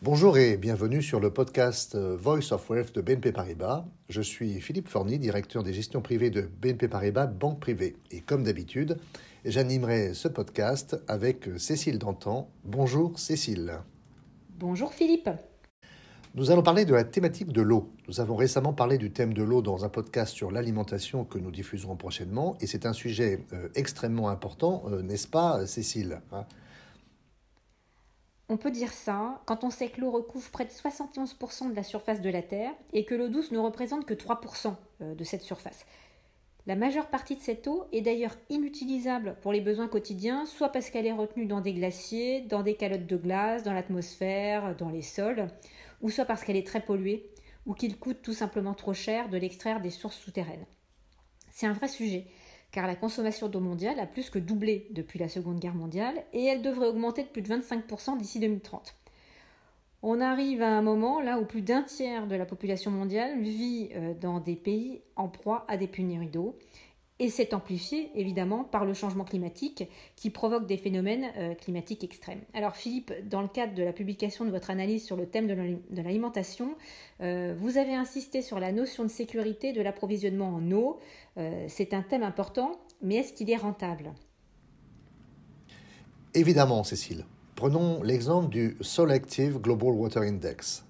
Bonjour et bienvenue sur le podcast euh, Voice of Wealth de BNP Paribas. Je suis Philippe Forny, directeur des gestions privées de BNP Paribas Banque Privée. Et comme d'habitude, j'animerai ce podcast avec Cécile Dantan. Bonjour Cécile. Bonjour Philippe. Nous allons parler de la thématique de l'eau. Nous avons récemment parlé du thème de l'eau dans un podcast sur l'alimentation que nous diffuserons prochainement. Et c'est un sujet euh, extrêmement important, euh, n'est-ce pas Cécile hein? On peut dire ça quand on sait que l'eau recouvre près de 71% de la surface de la Terre et que l'eau douce ne représente que 3% euh, de cette surface. La majeure partie de cette eau est d'ailleurs inutilisable pour les besoins quotidiens, soit parce qu'elle est retenue dans des glaciers, dans des calottes de glace, dans l'atmosphère, dans les sols, ou soit parce qu'elle est très polluée, ou qu'il coûte tout simplement trop cher de l'extraire des sources souterraines. C'est un vrai sujet, car la consommation d'eau mondiale a plus que doublé depuis la Seconde Guerre mondiale et elle devrait augmenter de plus de 25% d'ici 2030. On arrive à un moment là où plus d'un tiers de la population mondiale vit euh, dans des pays en proie à des pénuries d'eau et c'est amplifié évidemment par le changement climatique qui provoque des phénomènes euh, climatiques extrêmes. Alors Philippe, dans le cadre de la publication de votre analyse sur le thème de l'alimentation, euh, vous avez insisté sur la notion de sécurité de l'approvisionnement en eau. Euh, c'est un thème important, mais est-ce qu'il est rentable? Évidemment, Cécile. Prenons l'exemple du Selective Global Water Index.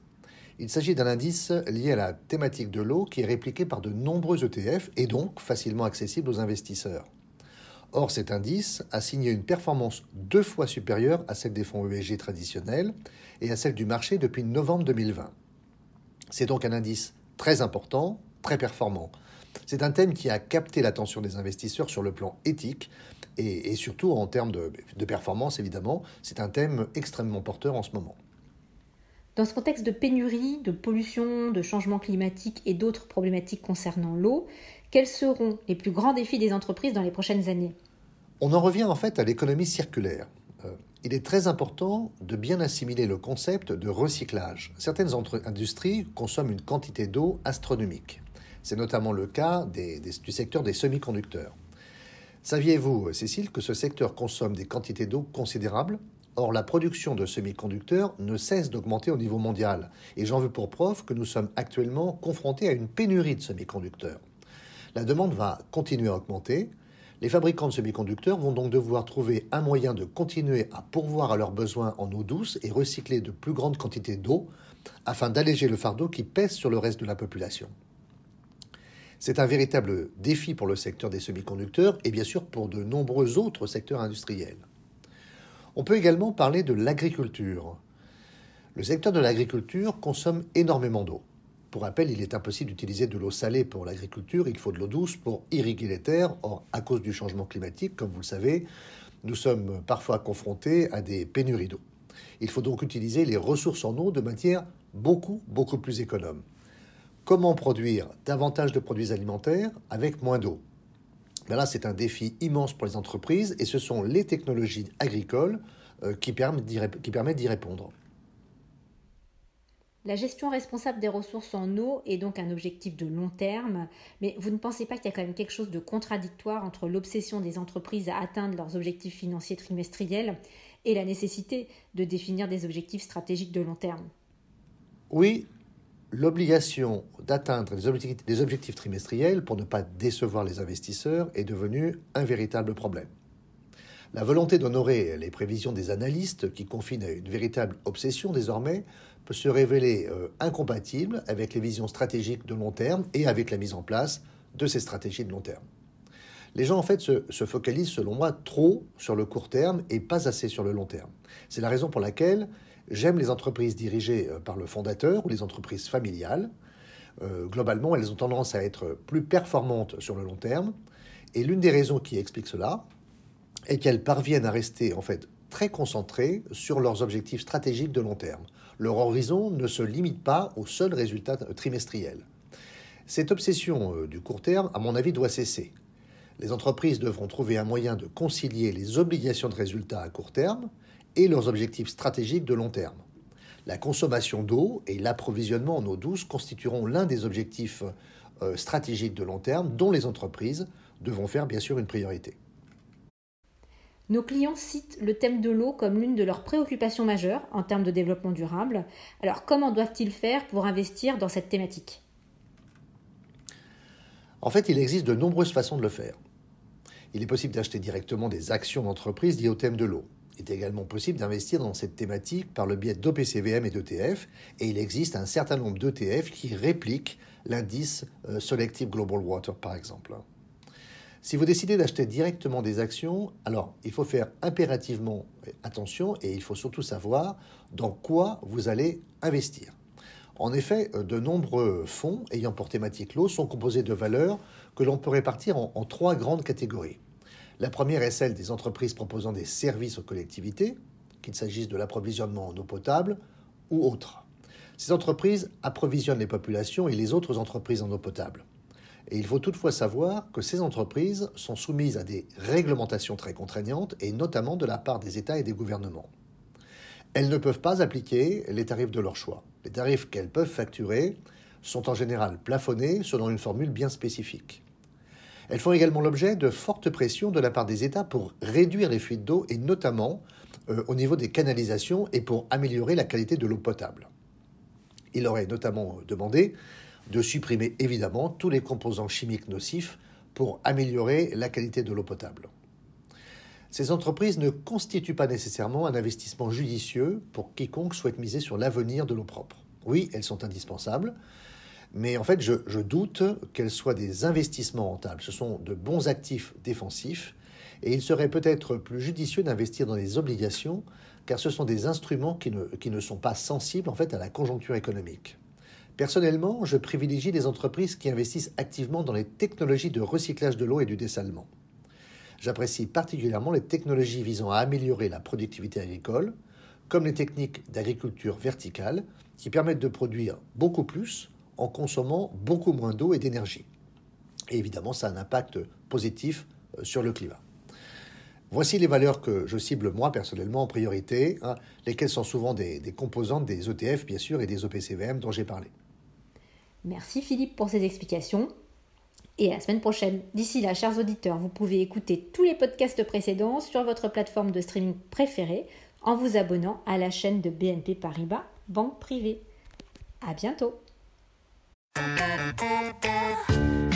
Il s'agit d'un indice lié à la thématique de l'eau qui est répliqué par de nombreux ETF et donc facilement accessible aux investisseurs. Or, cet indice a signé une performance deux fois supérieure à celle des fonds ESG traditionnels et à celle du marché depuis novembre 2020. C'est donc un indice très important, très performant. C'est un thème qui a capté l'attention des investisseurs sur le plan éthique et, surtout en termes de performance, évidemment. C'est un thème extrêmement porteur en ce moment. Dans ce contexte de pénurie, de pollution, de changement climatique et d'autres problématiques concernant l'eau, quels seront les plus grands défis des entreprises dans les prochaines années? On en revient en fait à l'économie circulaire. Euh, il est très important de bien assimiler le concept de recyclage. Certaines industries consomment une quantité d'eau astronomique. C'est notamment le cas du secteur des semi-conducteurs. Saviez-vous, Cécile, que ce secteur consomme des quantités d'eau considérables? Or, la production de semi-conducteurs ne cesse d'augmenter au niveau mondial. Et j'en veux pour preuve que nous sommes actuellement confrontés à une pénurie de semi-conducteurs. La demande va continuer à augmenter. Les fabricants de semi-conducteurs vont donc devoir trouver un moyen de continuer à pourvoir à leurs besoins en eau douce et recycler de plus grandes quantités d'eau afin d'alléger le fardeau qui pèse sur le reste de la population. C'est un véritable défi pour le secteur des semi-conducteurs et bien sûr pour de nombreux autres secteurs industriels. On peut également parler de l'agriculture. Le secteur de l'agriculture consomme énormément d'eau. Pour rappel, il est impossible d'utiliser de l'eau salée pour l'agriculture, il faut de l'eau douce pour irriguer les terres. Or, à cause du changement climatique, comme vous le savez, nous sommes parfois confrontés à des pénuries d'eau. Il faut donc utiliser les ressources en eau de manière beaucoup, beaucoup plus économe. Comment produire davantage de produits alimentaires avec moins d'eau? Ben là, c'est un défi immense pour les entreprises et ce sont les technologies agricoles euh, qui permettent d'y répondre. La gestion responsable des ressources en eau est donc un objectif de long terme, mais vous ne pensez pas qu'il y a quand même quelque chose de contradictoire entre l'obsession des entreprises à atteindre leurs objectifs financiers trimestriels et la nécessité de définir des objectifs stratégiques de long terme? Oui, l'obligation d'atteindre des objectifs, trimestriels pour ne pas décevoir les investisseurs est devenue un véritable problème. La volonté d'honorer les prévisions des analystes, qui confinent à une véritable obsession désormais, peut se révéler euh, incompatible avec les visions stratégiques de long terme et avec la mise en place de ces stratégies de long terme. Les gens, en fait, se, focalisent, selon moi, trop sur le court terme et pas assez sur le long terme. C'est la raison pour laquelle J'aime les entreprises dirigées euh, par le fondateur ou les entreprises familiales. Euh, globalement, elles ont tendance à être plus performantes sur le long terme. Et l'une des raisons qui explique cela est qu'elles parviennent à rester en fait très concentrées sur leurs objectifs stratégiques de long terme. Leur horizon ne se limite pas aux seuls résultats trimestriels. Cette obsession euh, du court terme, à mon avis, doit cesser. Les entreprises devront trouver un moyen de concilier les obligations de résultats à court terme et leurs objectifs stratégiques de long terme. La consommation d'eau et l'approvisionnement en eau douce constitueront l'un des objectifs euh, stratégiques de long terme dont les entreprises devront faire bien sûr une priorité. Nos clients citent le thème de l'eau comme l'une de leurs préoccupations majeures en termes de développement durable. Alors comment doivent-ils faire pour investir dans cette thématique? En fait, il existe de nombreuses façons de le faire. Il est possible d'acheter directement des actions d'entreprise liées au thème de l'eau. Il est également possible d'investir dans cette thématique par le biais d'OPCVM et d'ETF, et il existe un certain nombre d'ETF qui répliquent l'indice euh, Selective Global Water, par exemple. Si vous décidez d'acheter directement des actions, alors il faut faire impérativement attention et il faut surtout savoir dans quoi vous allez investir. En effet, euh, de nombreux fonds ayant pour thématique l'eau sont composés de valeurs que l'on peut répartir en, en, trois grandes catégories. La première est celle des entreprises proposant des services aux collectivités, qu'il s'agisse de l'approvisionnement en eau potable ou autre. Ces entreprises approvisionnent les populations et les autres entreprises en eau potable. Et il faut toutefois savoir que ces entreprises sont soumises à des réglementations très contraignantes, et notamment de la part des États et des gouvernements. Elles ne peuvent pas appliquer les tarifs de leur choix. Les tarifs qu'elles peuvent facturer sont en général plafonnés selon une formule bien spécifique. Elles font également l'objet de fortes pressions de la part des États pour réduire les fuites d'eau et notamment euh, au niveau des canalisations et pour améliorer la qualité de l'eau potable. Il aurait notamment demandé de supprimer évidemment tous les composants chimiques nocifs pour améliorer la qualité de l'eau potable. Ces entreprises ne constituent pas nécessairement un investissement judicieux pour quiconque souhaite miser sur l'avenir de l'eau propre. Oui, elles sont indispensables, mais en fait, je, doute qu'elles soient des investissements rentables. Ce sont de bons actifs défensifs, et il serait peut-être plus judicieux d'investir dans des obligations, car ce sont des instruments qui ne, qui ne sont pas sensibles en fait à la conjoncture économique. Personnellement, je privilégie les entreprises qui investissent activement dans les technologies de recyclage de l'eau et du dessalement. J'apprécie particulièrement les technologies visant à améliorer la productivité agricole, comme les techniques d'agriculture verticale, qui permettent de produire beaucoup plus en consommant beaucoup moins d'eau et d'énergie. Et évidemment, ça a un impact positif euh, sur le climat. Voici les valeurs que je cible moi personnellement en priorité, hein, lesquelles sont souvent des, des composantes des ETF bien sûr et des OPCVM dont j'ai parlé. Merci Philippe pour ces explications et à la semaine prochaine. D'ici là, chers auditeurs, vous pouvez écouter tous les podcasts précédents sur votre plateforme de streaming préférée en vous abonnant à la chaîne de BNP Paribas Banque Privée. À bientôt. Da, da, da.